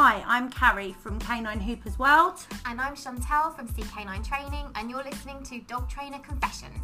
Hi, I'm Carrie from Canine Hoopers World. And I'm Chantel from CK9 Training, and you're listening to Dog Trainer Confessions.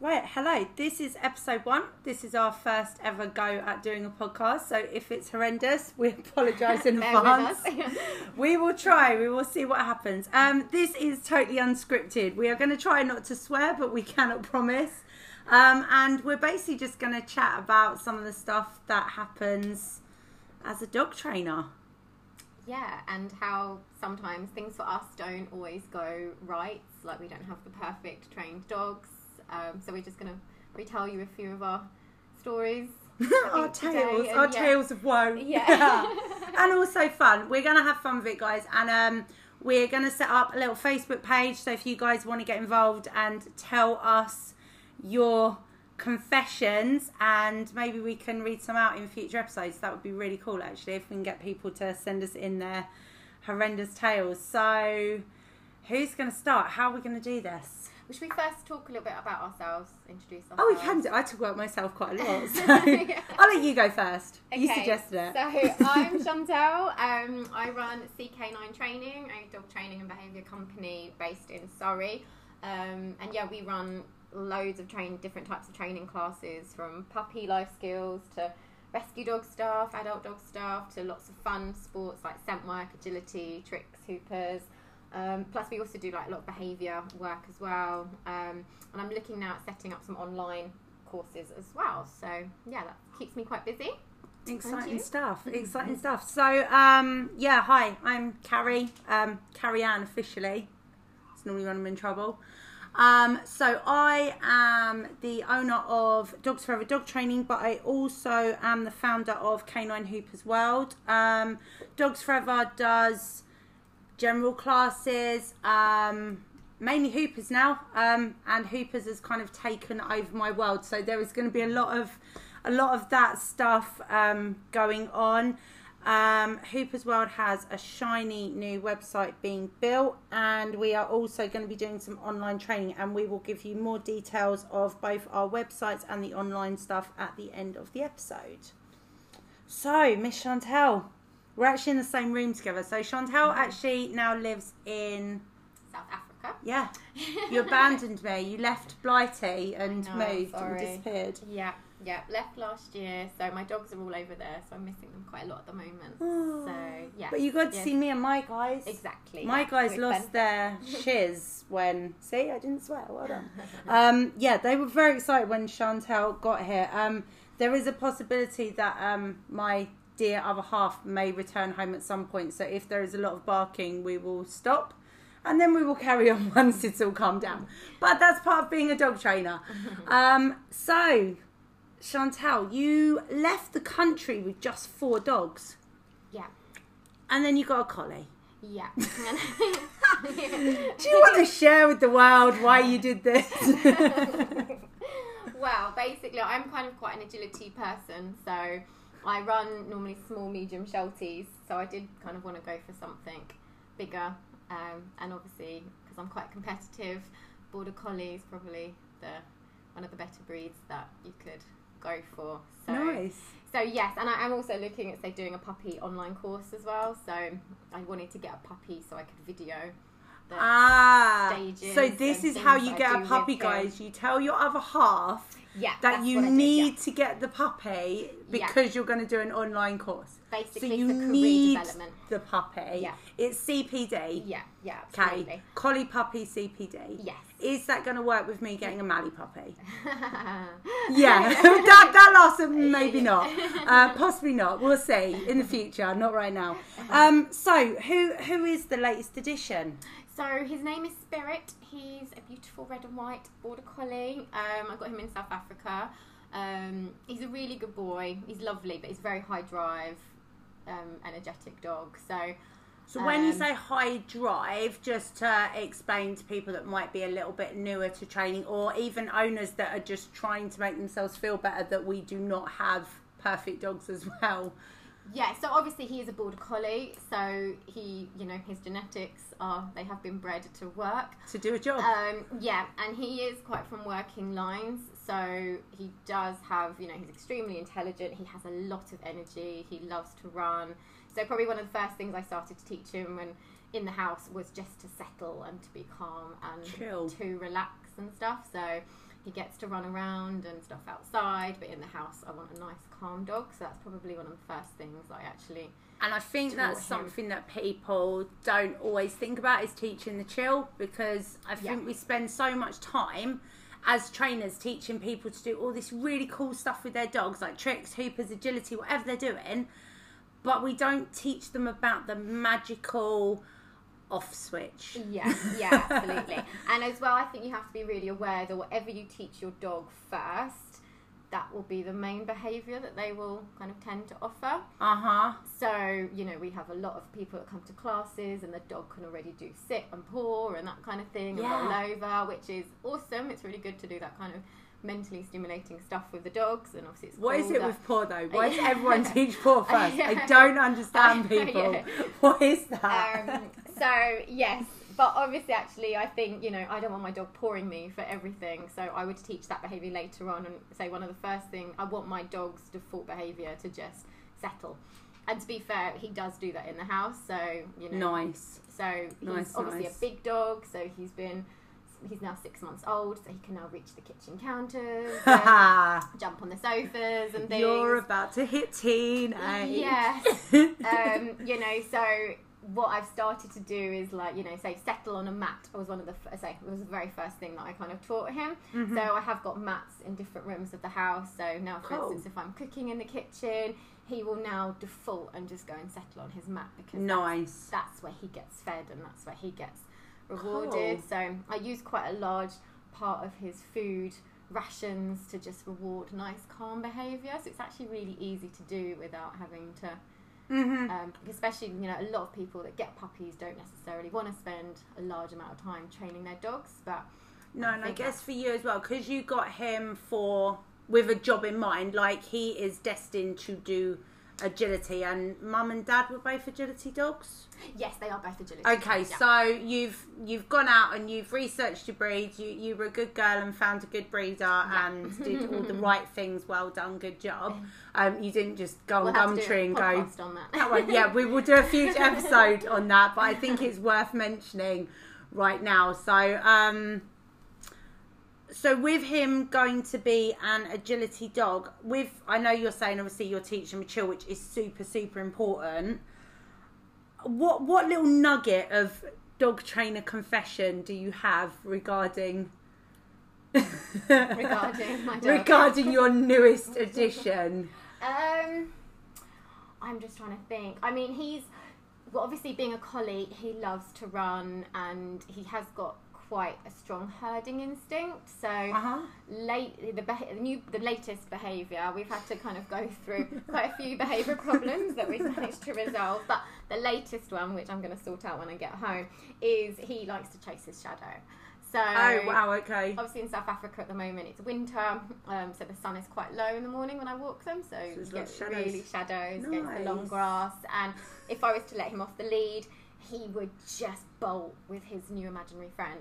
Right, hello. This is episode one. This is our first ever go at doing a podcast. So if it's horrendous, we apologise in advance. we will try. We will see what happens. Um, this is totally unscripted. We are going to try not to swear, but we cannot promise. Um, and we're basically just going to chat about some of the stuff that happens as a dog trainer. yeah, and how sometimes things for us don't always go right. Like we don't have the perfect trained dogs. Um, so we're just going to retell you a few of our stories. our tales, our yeah. tales of woe. Yeah. and also fun. We're gonna have fun with it, guys, and um, we're gonna set up a little Facebook page. So if you guys want to get involved and tell us your confessions, and maybe we can read some out in future episodes. That would be really cool, actually, if we can get people to send us in their horrendous tales. So who's gonna start? How are we gonna do this? Should we first talk a little bit about ourselves? Introduce ourselves. Oh, we can do. I talk about myself quite a lot, so Yeah. I'll let you go first. You Okay, suggested it. So I'm Chantel. Um, I run CK9 Training, a dog training and behaviour company based in Surrey. Um, and yeah, we run loads of train different types of training classes from puppy life skills to rescue dog stuff, adult dog stuff to lots of fun sports like scent work, agility, tricks, hoopers. Um, plus, we also do like a lot of behaviour work as well. Um, and I'm looking now at setting up some online courses as well. So yeah, that keeps me quite busy. Exciting stuff. Exciting stuff. So, um, yeah, hi, I'm Carrie, um, Carrie Ann officially. It's normally when I'm in trouble. Um, so I am the owner of Dogs Forever Dog Training, but I also am the founder of Canine Hoopers World. Um, Dogs Forever does general classes, um, mainly Hoopers now, um, and Hoopers has kind of taken over my world. So there is going to be a lot of a lot of that stuff um, going on. Um, Hoopers World has a shiny new website being built, and we are also going to be doing some online training. And we will give you more details of both our websites and the online stuff at the end of the episode. So, Miss Chantel, we're actually in the same room together. So, Chantel actually now lives in South Africa. yeah. You abandoned me. You left Blighty and know, moved sorry. and disappeared. Yeah, yeah. Left last year, so my dogs are all over there, so I'm missing them quite a lot at the moment. Oh. So yeah. But you got to Yes. see me and my guys. exactly. My yeah, guys lost Ben. their shiz when. See, I didn't swear. Well done. um, yeah, they were very excited when Chantel got here. Um, there is a possibility that um, my dear other half may return home at some point. So if there is a lot of barking, we will stop. And then we will carry on once it's all calmed down. But that's part of being a dog trainer. Um, so, Chantel, you left the country with just four dogs. Yeah, And then you got a collie. yeah. Do you want to share with the world why you did this? well, basically, I'm kind of quite an agility person, so I run normally small, medium shelties. So I did kind of want to go for something bigger, um, and obviously because I'm quite competitive, border collie is probably the one of the better breeds that you could go for. So, nice. so yes, and I am also looking at say doing a puppy online course as well. So I wanted to get a puppy so I could video. The, Ah, stages so this is how you I get a puppy, guys. You tell your other half yeah, that you I did, need yeah. to get the puppy Yeah. because you're going to do an online course. basically so you for career need development. the puppy. Yeah. It's CPD. Yeah, yeah, Okay, collie puppy CPD. Yes. Is that going to work with me getting a Mally puppy? Yeah, that that last one, maybe not, uh, possibly not. We'll see in the future, not right now. Um, so who who is the latest edition? So his name is Spirit. He's a beautiful red and white border collie. Um, I got him in South Africa. Um, he's a really good boy. He's lovely, but he's very high drive, um, energetic dog. So So when you Um, say high drive, just to explain to people that might be a little bit newer to training, or even owners that are just trying to make themselves feel better, that we do not have perfect dogs as well. Yeah, so obviously he is a border collie, so he, you know, his genetics are they have been bred to work. to do a job. Um, yeah, and he is quite from working lines, So he does have, you know, he's extremely intelligent. He has a lot of energy. He loves to run. So probably one of the first things I started to teach him when in the house was just to settle and to be calm and Chill. to relax and stuff. So he gets to run around and stuff outside, but in the house, I want a nice, calm dog. So that's probably one of the first things I actually. And I think that's him. something that people don't always think about is teaching the chill because I think Yeah. we spend so much time as trainers teaching people to do all this really cool stuff with their dogs, like tricks, hoopers, agility, whatever they're doing, but we don't teach them about the magical off switch. Yeah, yeah, absolutely. and as well, I think you have to be really aware that whatever you teach your dog first, that will be the main behaviour that they will kind of tend to offer. Uh huh. So, you know, we have a lot of people that come to classes and the dog can already do sit and paw and that kind of thing and roll over, which is awesome. It's really good to do that kind of mentally stimulating stuff with the dogs and obviously it's What is cool it with paw though? Why does everyone teach paw first? I don't understand people. Yeah. What is that? um, so yes, but obviously, actually, I think you know I don't want my dog pawing me for everything. So I would teach that behaviour later on, and say one of the first thing I want my dog's default behaviour to just settle. And to be fair, he does do that in the house. So you know, nice. so he's Nice, obviously nice. a big dog. So he's been. He's now six months old, so he can now reach the kitchen counters, and jump on the sofas and things. You're about to hit teen age. Yes. um, you know, so what I've started to do is like, you know, say settle on a mat I was one of the, f- say, it was the very first thing that I kind of taught him. Mhm. So I have got mats in different rooms of the house. So now, for Cool. instance, if I'm cooking in the kitchen, he will now default and just go and settle on his mat because that's, nice. that's where he gets fed and that's where he gets rewarded. Cool. So I use quite a large part of his food rations to just reward nice calm behaviour. So it's actually really easy to do without having to hmm um, especially you know a lot of people that get puppies don't necessarily want to spend a large amount of time training their dogs but No, and I guess for you as well, because you got him for with a job in mind. Like he is destined to do agility, and mum and dad were both agility dogs. yes they are both agility Okay, yeah. so you've you've gone out and you've researched your breeds. You you were a good girl and found a good breeder and did all the right things. Well done, good job. Um, you didn't just go we'll on have to do Gumtree and go. on that, That one, yeah, we will do a future episode on that, but I think it's worth mentioning right now. So, um, so with him going to be an agility dog, with I know you're saying obviously you're teaching chill, which is super super important. What what little nugget of dog trainer confession do you have regarding regarding my dog regarding your newest addition? Um, I'm just trying to think. I mean, he's well, obviously being a collie, he loves to run, and he has got quite a strong herding instinct. So Uh huh. late the, beha- the new the latest behaviour we've had to kind of go through quite a few behaviour problems that we've managed to resolve but the latest one which I'm going to sort out when I get home is he likes to chase his shadow so Oh wow. Okay. obviously in South Africa at the moment it's winter um, so the sun is quite low in the morning when I walk them so, there's you get shadows. really shadows against the long grass and if I was to let him off the lead he would just bolt with his new imaginary friend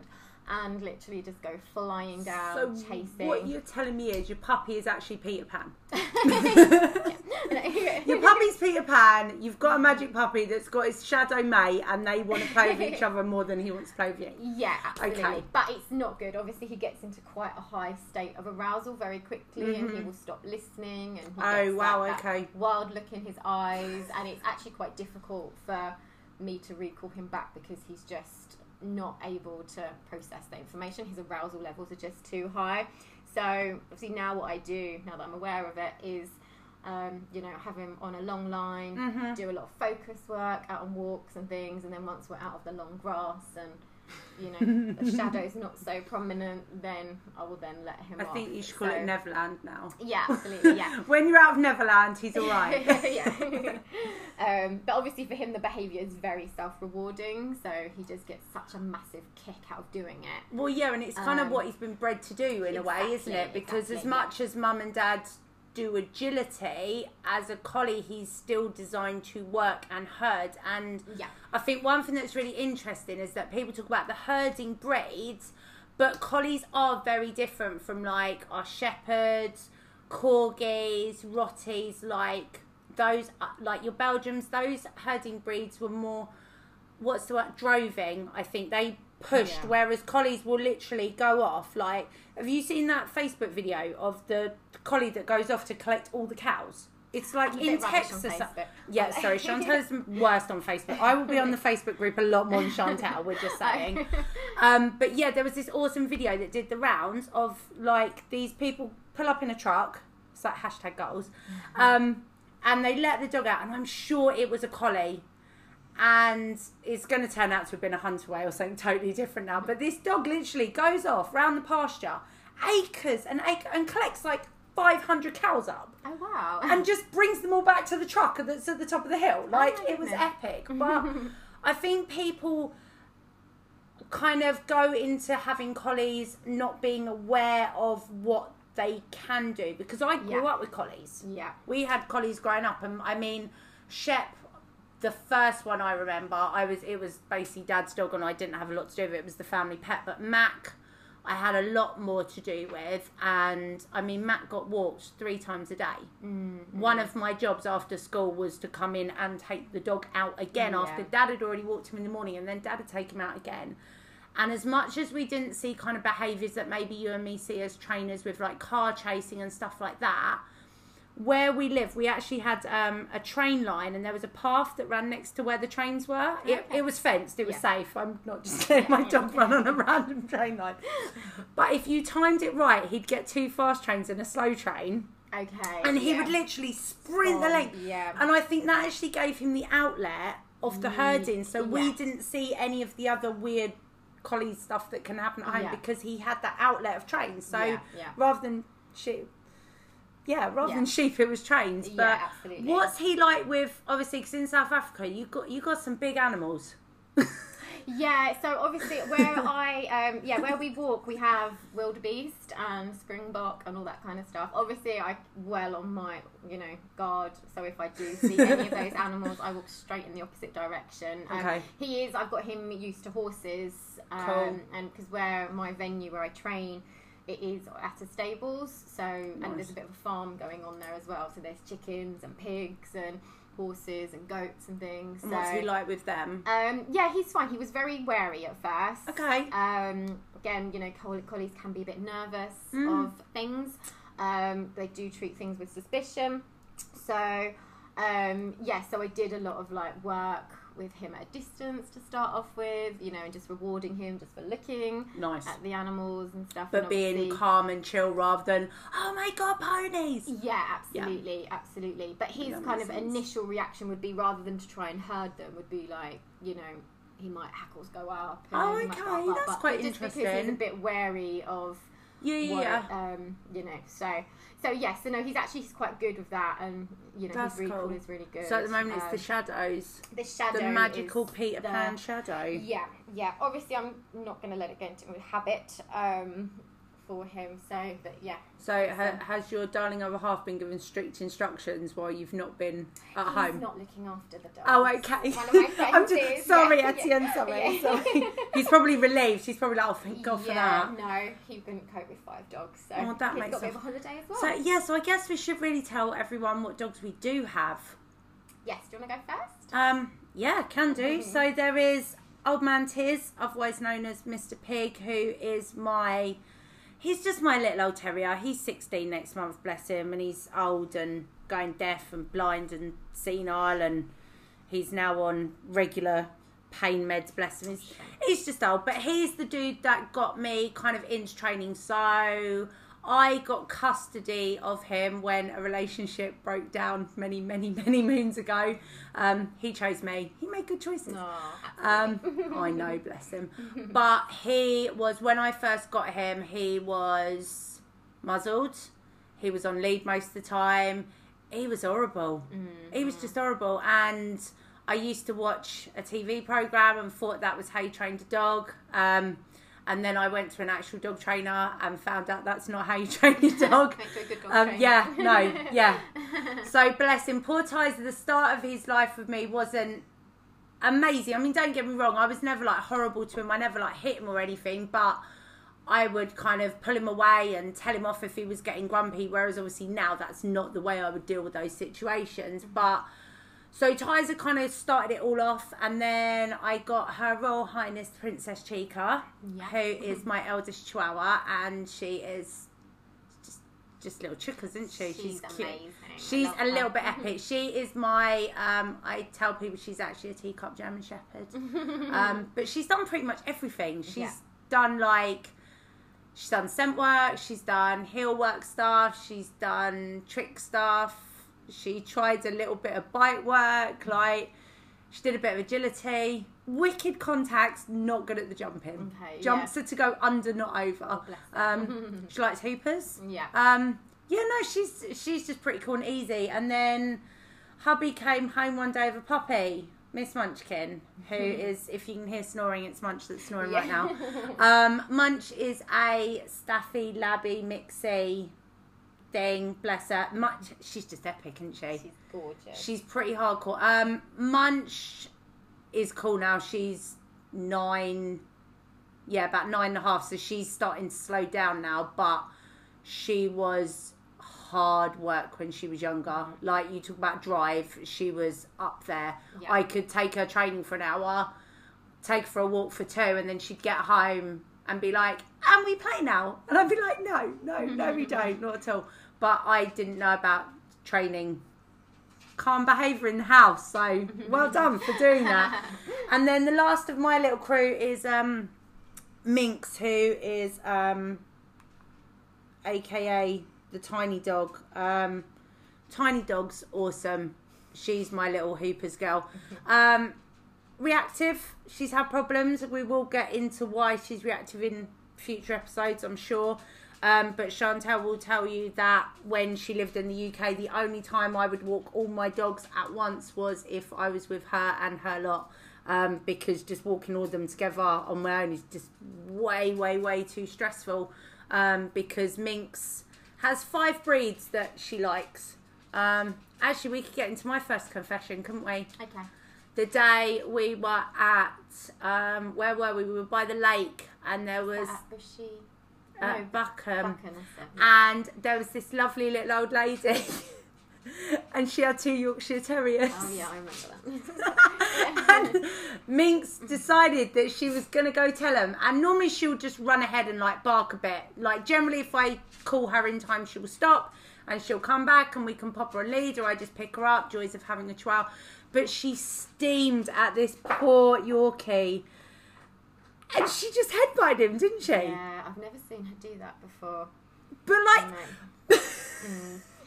and literally just go flying down so chasing what you're telling me is your puppy is actually Peter Pan. Your puppy's Peter Pan. You've got a magic puppy that's got his shadow mate, and they want to play with each other more than he wants to play with you. Yeah, absolutely. Okay. But it's not good. Obviously, he gets into quite a high state of arousal very quickly, and he Mhm. will stop listening. And Oh, wow, that okay. wild look in his eyes, and it's actually quite difficult for me to recall him back because he's just not able to process the information. His arousal levels are just too high. So obviously now what I do now that I'm aware of it is. Um, you know, have him on a long line, Mhm. do a lot of focus work out on walks and things, and then once we're out of the long grass and you know the shadow's not so prominent, then I will then let him I off. think you should call So- it Neverland now. Yeah, absolutely, yeah. when you're out of Neverland, he's all right. yeah. um, but obviously for him the behaviour is very self-rewarding, so he just gets such a massive kick out of doing it. well, yeah, and it's kind of Um, what he's been bred to do in a way, isn't it? exactly, Because as exactly, much as mum and dad do agility, as a collie, he's still designed to work and herd. And Yeah. I think one thing that's really interesting is that people talk about the herding breeds, But collies are very different from like our shepherds, corgis, rotties, like those, like your Belgians. Those herding breeds were more what's the word droving. I think they pushed, Yeah. whereas collies will literally go off. Like, have you seen that Facebook video of the collie that goes off to collect all the cows? It's like I'm in bit rubbish on Texas. Yeah, sorry, Chantel's worst on Facebook. I will be on the Facebook group a lot more than Chantel. We're just saying. Um, but yeah, there was this awesome video that did the rounds of like these people pull up in a truck. It's like hashtag goals, um, and they let the dog out, and I'm sure it was a collie. And it's going to turn out to have been a Huntaway or something totally different now. But this dog literally goes off round the pasture, acres and acres, and collects like 500 cows up Oh wow. and just brings them all back to the truck that's at the top of the hill. Oh, like my it was epic. But I think people kind of go into having collies not being aware of what they can do because I grew Yeah. up with collies. yeah. We had collies growing up, and I mean, Shep, the first one I remember, I was it was basically dad's dog, and I didn't have a lot to do with it. It was the family pet, but Mac. I had a lot more to do with, and I mean, Mac got walked three times a day. Mm, One of my jobs after school was to come in and take the dog out again Yeah. after dad had already walked him in the morning, and then dad had take him out again. And as much as we didn't see kind of behaviours that maybe you and me see as trainers with like car chasing and stuff like that, where we live, we actually had um, a train line and there was a path that ran next to where the trains were. It, Okay. it was fenced, it was Yeah. safe. I'm not just letting my dog run on a random train line. But if you timed it right, he'd get two fast trains and a slow train Okay. and he yeah. would literally sprint the Oh, length. yeah. And I think that actually gave him the outlet of the Mm, herding, so we didn't see any of the other weird collie stuff that can happen at home Yeah. because he had that outlet of trains. So Yeah, yeah. rather than sheep, yeah, rather Yeah. than sheep, it was trains. But Yeah, absolutely. what's he like with? Obviously, because in South Africa, you got you got some big animals. Yeah, so obviously where I um yeah where we walk we have wildebeest and springbok and all that kind of stuff. Obviously I well on my you know guard, so if I do see any of those animals, I walk straight in the opposite direction. Um, Okay. He is. I've got him used to horses, um, Cool. and because where my venue where I train. It is at a stables, so Nice. and there's a bit of a farm going on there as well. So there's chickens and pigs and horses and goats and things. And so, what's he like with them? um, yeah, he's fine. He was very wary at first. Okay. Um, again, you know, coll- collies can be a bit nervous Mm. of things. Um, they do treat things with suspicion. So, um, yeah, so I did a lot of like work with him at a distance to start off with, you know, and just rewarding him just for looking Nice. at the animals and stuff. But and being calm and chill rather than, oh my god, ponies. Yeah, absolutely, absolutely. But his kind of sense. initial reaction would be rather than to try and herd them, would be like, you know, he might hackles go up. and Oh, okay, bark up, that's but- quite but just because he's interesting. a bit wary of Yeah, yeah, yeah. um, you know. So, so yes, so no, he's actually he's quite good with that, and you know, That's his recall cool. is really good. So at the moment, it's Um, the shadows, the shadow, the magical Peter the- Pan shadow. Yeah, yeah. Obviously, I'm not going to let it go into a habit um, for him. So, but yeah, So ha- has your darling other half been given strict instructions while you've not been at he's home? not looking after the dog. Oh, okay. One of my friends I'm just is, sorry, yeah, Etienne. yeah, Sorry, yeah. sorry. He's probably relieved. He's probably like, oh, thank God for that. no, he couldn't cope with five dogs. So Oh, that makes got a bit sense. of a holiday as well. So yeah, so I guess we should really tell everyone what dogs we do have. yes, do you want to go first? Um, yeah, can do. Mhm. So there is Old Man Tiz, otherwise known as Mr. Pig, who is my. He's just my little old terrier. He's 16 next month, bless him, and he's old and going deaf and blind and senile, and he's now on regular pain meds, bless him. He's, he's just old, but he's the dude that got me kind of into training. So I got custody of him when a relationship broke down many, many, many moons ago. Um, he chose me. He made good choices. Um, I know, bless him. But he was when I first got him. He was muzzled. He was on lead most of the time. He was horrible. He was just horrible. And I used to watch a TV program and thought that was how you trained a dog. Um, and then I went to an actual dog trainer and found out that's not how you train your dog. Dog Um, yeah, no, yeah. So bless him. Poor at the start of his life with me wasn't amazing. I mean, don't get me wrong. I was never like horrible to him. I never like hit him or anything. But I would kind of pull him away and tell him off if he was getting grumpy. Whereas obviously now that's not the way I would deal with those situations. But so Tizer kind of started it all off, and then I got Her Royal Highness Princess Chica, Yeah. who is my eldest Chihuahua, and she is just just little chickers, isn't she? She's cute. amazing. She's a little her. bit epic. She is my. Um, I tell people she's actually a teacup German Shepherd, um, but she's done pretty much everything. She's Yeah. done like. She's done scent work, she's done heel work stuff, she's done trick stuff, she tried a little bit of bite work, like she did a bit of agility. Wicked contacts, not good at the jumping. Okay, Jumps her to go under, not over. Oh. Um, she likes hoopers. Yeah. Um, yeah, no, she's she's just pretty cool and easy. And then hubby came home one day with a puppy, Miss Munchkin, who is, if you can hear snoring, it's Munch that's snoring right now. Um, Munch is a staffy, labby, mixy thing. Bless her. Munch, she's just epic, isn't she? She's gorgeous. She's pretty hardcore. Um, Munch is cool now. She's nine, yeah, about nine and a half. So she's starting to slow down now. But she was hard work when she was younger. Like you talk about drive, she was up there. Yeah. I could take her training for an hour, take her for a walk for two, and then she'd get home and be like, "And we play now?" And I'd be like, "No, no, no, we don't, not at all." But I didn't know about training calm behaviour in the house. So well done for doing that. And then the last of my little crew is um, Minx, who is um, AKA the tiny dog. Um, tiny dog's awesome. She's my little Hoopers girl. Um, reactive. She's had problems. We will get into why she's reactive in future episodes, I'm sure. Um, but Chantel will tell you that when she lived in the UK, the only time I would walk all my dogs at once was if I was with her and her lot. Um, because just walking all of them together on my own is just way, way, way too stressful. Um, because Minx has five breeds that she likes. Um, actually, we could get into my first confession, couldn't we? okay. the day we were at um, where were we? We were by the lake, and there was At Bushy. At Bookham, and there was this lovely little old lady, and she had two Yorkshire Terriers. Oh yeah, I remember that. and Minx decided that she was going to go tell him. And normally she'll just run ahead and like bark a bit. Like generally, if I call her in time, she will stop and she'll come back and we can pop her a lead or I just pick her up. Joys of having a trial. But she steamed at this poor Yorkie. And she just headbutted him, didn't she? yeah, I've never seen her do that before. But like, No.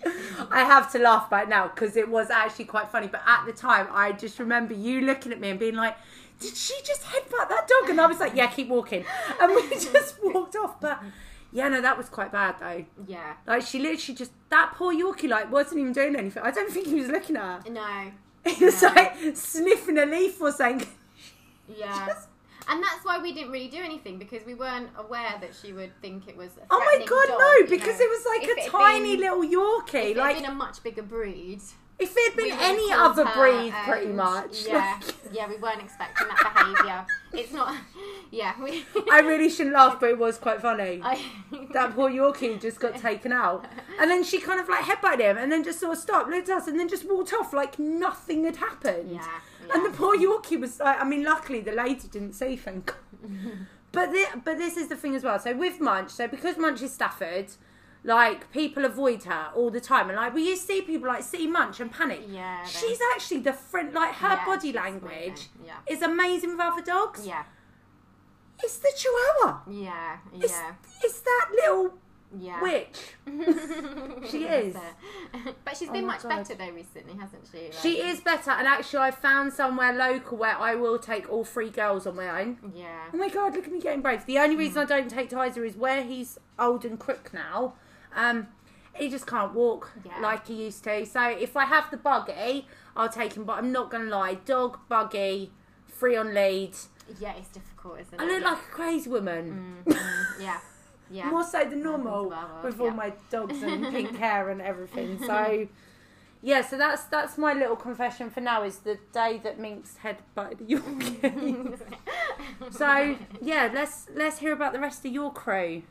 I have to laugh about it now because it was actually quite funny. But at the time, I just remember you looking at me and being like, "Did she just headbutt that dog?" And I was like, "Yeah, keep walking." And we just walked off. But yeah, no, that was quite bad though. Yeah. Like she literally just that poor Yorkie like wasn't even doing anything. I don't think he was looking at her. No. He was No. like sniffing a leaf or something. Yeah. Just- And that's why we didn't really do anything because we weren't aware that she would think it was. A Oh my god, dog, no! Because know. it was like If a tiny been- little Yorkie. If it like had been a much bigger breed, if it had been any other her, breed, um, pretty much. Yeah, Like- yeah, we weren't expecting that behaviour. It's not. Yeah, we. I really shouldn't laugh, but it was quite funny. I, that poor Yorkie just got taken out. And then she kind of like headbutted him and then just sort of stopped, looked at us, and then just walked off like nothing had happened. Yeah, And the poor Yorkie was like, I mean, luckily the lady didn't say thank God. But, the, but this is the thing as well. So with Munch, so because Munch is Stafford, like people avoid her all the time. And like, we used to see people like see Munch and panic. Yeah, She's actually the friend, like her Yeah, body language amazing. Yeah. is amazing with other dogs. Yeah, It's the Chihuahua. yeah, It's, yeah, it's that little yeah. witch. She is. But she's been my much God. better though recently, hasn't she? Like- She is better, and actually, I found somewhere local where I will take all three girls on my own. Yeah. Oh my god, look at me getting brave. The only reason I don't take Tizer is where he's old and crook now. Um, he just can't walk Yeah. like he used to. So if I have the buggy, I'll take him. But I'm not gonna lie, dog buggy, free on lead. Yeah, it's difficult, isn't it? I look like a crazy woman. Mm, mm, yeah. Yeah. More so than normal with all yeah. my dogs and pink hair and everything. So, Yeah, so that's that's my little confession for now. Is the day that Minx head butted a Yorkie. so yeah, let's let's hear about the rest of your crew.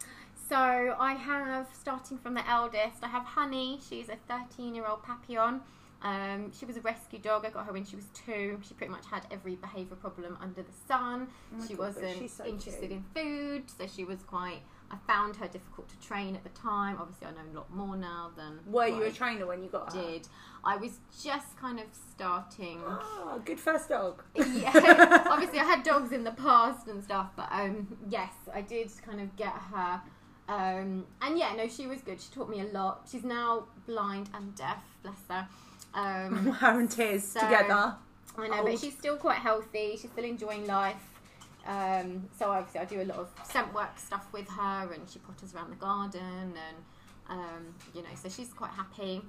So I have, starting from the eldest, I have Honey. She's a 13 year old Papillon. Um, she was a rescue dog. I got her when she was two. She pretty much had every behaviour problem under the sun. Oh she God, wasn't so interested cute. in food, so she was quite. I found her difficult to train at the time. Obviously, I know a lot more now than Were you a trainer when you got her? did. I was just kind of starting. Oh, good first dog. yeah, obviously I had dogs in the past and stuff, but um, yes, I did kind of get her. Um, and yeah, no, she was good. She taught me a lot. She's now blind and deaf, bless her. Um, Her and tears So- together. I know, Old. but she's still quite healthy. She's still enjoying life. Um, so obviously, I do a lot of scent work stuff with her, and she potters around the garden, and um, you know, so she's quite happy.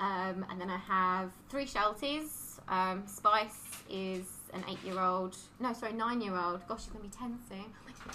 Um, and then I have three Shelties. Um, Spice is an eight-year-old. No, sorry, nine-year-old. Gosh, she's gonna be ten soon.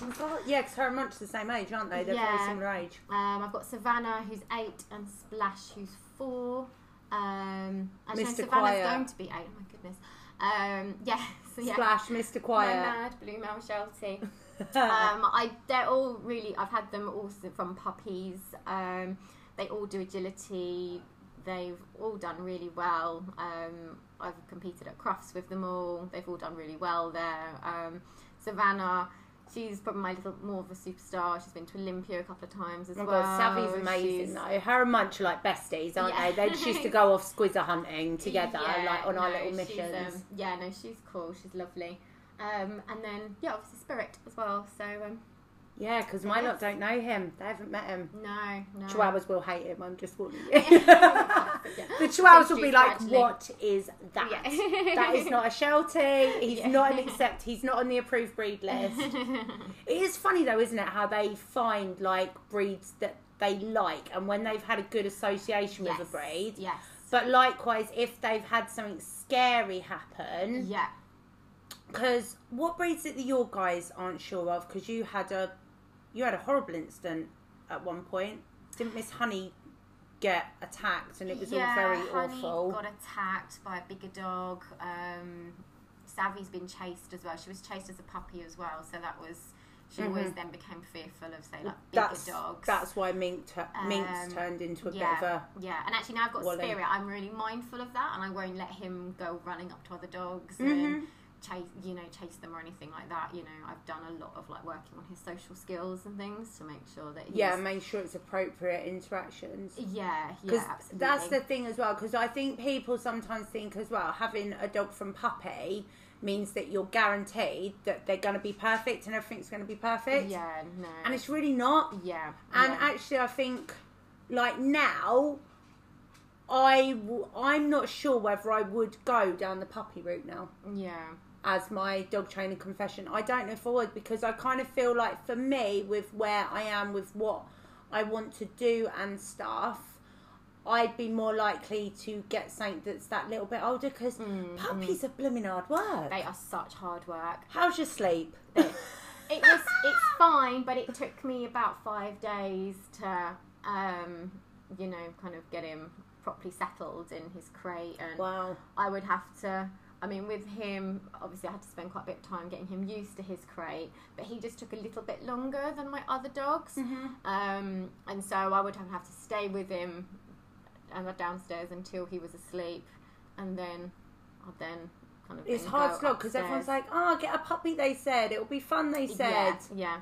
Oh God. Yeah, because her and Munch are the same age, aren't they? They're Yeah. very similar age. Um, I've got Savannah, who's eight, and Splash, who's four. Um, and Mr. Savannah's Quiet. going to be eight. Oh my goodness. Um, yeah, so yeah. Splash, Mr. My mad blue male Sheltie. um, I they're all really. I've had them all from puppies. Um, they all do agility. They've all done really well. Um, I've competed at Crufts with them all. They've all done really well there. Um, Savannah, she's probably my little more of a superstar. She's been to Olympia a couple of times as Oh well. God, Savvy's amazing She's- though. Her and Munch are like besties, aren't Yeah. they? They just used to go off squizzer hunting together, Yeah, like on our little missions. um, yeah, no, she's cool. She's lovely. Um, and then yeah, obviously Spirit as well. So um, yeah, because my lot don't know him. They haven't met him. no, no. Chihuahuas will hate him. I'm just warning you. The Chihuahuas will be like, "What is that? Yeah. that is not a Sheltie. He's Yeah. not an accept. He's not on the approved breed list." It is funny though, isn't it, how they find like breeds that they like, and when they've had a good association yes. with a breed. Yes. But likewise, if they've had something scary happen, yeah. because what breeds that your guys aren't sure of? Because you had a you had a horrible incident at one point. Didn't Miss Honey get attacked, and it was yeah, all very Honey awful. got attacked by a bigger dog. Um, Savvy's been chased as well. She was chased as a puppy as well, so that was. She always Mhm. then became fearful of, say, like bigger That's dogs. that's why Minx Um, turned into a yeah. bit of a Yeah, and actually now I've got Wally. Spirit, I'm really mindful of that, and I won't let him go running up to other dogs Mhm. and chase, you know, chase them or anything like that. You know, I've done a lot of like working on his social skills and things to make sure that he's, yeah. Make sure it's appropriate interactions. yeah, yeah, absolutely. that's the thing as well. Because I think people sometimes think as well having a dog from puppy means that you're guaranteed that they're going to be perfect and everything's going to be perfect. yeah, no, And it's really not. yeah, And yeah. actually, I think like now, I w- I'm not sure whether I would go down the puppy route now yeah, as my dog training confession. I don't know if I would because I kind of feel like for me, with where I am with what I want to do and stuff, I'd be more likely to get something that's that little bit older because Mm, puppies are blooming hard work. they are such hard work. How's your sleep? It was it's fine, but it took me about five days to, um, you know, kind of get him properly settled in his crate and. wow. I would have to. I mean, with him, obviously, I had to spend quite a bit of time getting him used to his crate, but he just took a little bit longer than my other dogs. Mm-hmm. Um, and so I would have to stay with him and downstairs until he was asleep, and then I'd then kind of. It's hard slog because everyone's like, "Oh, get a puppy." They said it'll be fun. They said, yeah,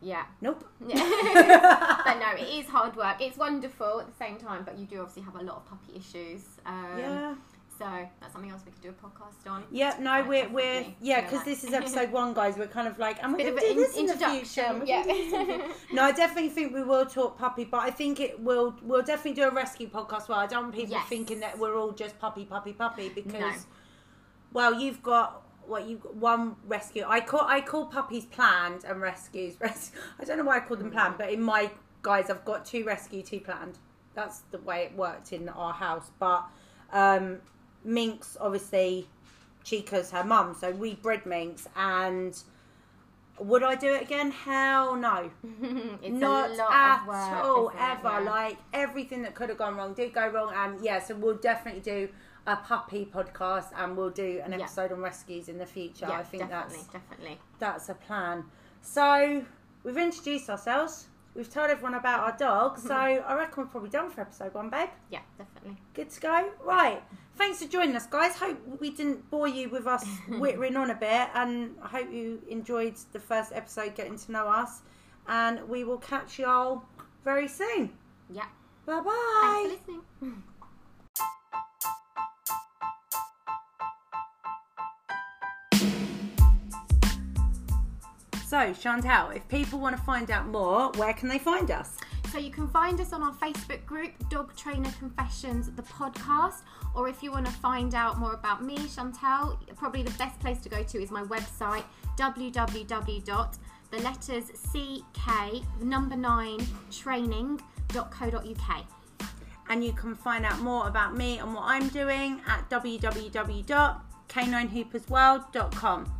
yeah, "Nope." yeah. yeah. but no, it is hard work. It's wonderful at the same time, but you do obviously have a lot of puppy issues. Um, yeah, So that's something else we could do a podcast on. yeah. No, we're we're yeah Yeah, because like- this is episode one, guys. We're kind of like, and we're gonna do this in- in the future. introduction. Yeah. gonna do this in the future. No, I definitely think we will talk puppy, but I think it will. We'll definitely do a rescue podcast. Well, I don't want people Yes. thinking that we're all just puppy, puppy, puppy because, No. well, you've got what you one rescue. I call I call puppies planned and rescues. Res- I don't know why I call them planned, but in my guys, I've got two rescue, two planned. That's the way it worked in our house. But um, Minx, obviously, Chica's her mum, so we bred Minx and Would I do it again? Hell no. it's Not a lot at of work, all, it? ever. Like everything that could have gone wrong did go wrong, and yeah, so we'll definitely do a puppy podcast, and we'll do an Yeah. episode on rescues in the future. yeah, I think definitely, that's definitely. that's a plan. So we've introduced ourselves. We've told everyone about our dog, so mm-hmm. I reckon we're probably done for episode one, babe. Yeah, definitely. Good to go. Right. Thanks for joining us, guys. Hope we didn't bore you with us whittering on a bit, and I hope you enjoyed the first episode getting to know us. And we will catch y'all very soon. Yeah. Bye bye. Thanks for listening. So, Chantel, if people want to find out more, where can they find us? So you can find us on our Facebook group, Dog Trainer Confessions, the podcast. Or if you want to find out more about me, Chantel, probably the best place to go to is my website, www. The letters CK, number nine, training.co.uk. And you can find out more about me and what I'm doing at www.k9hoopersworld.com.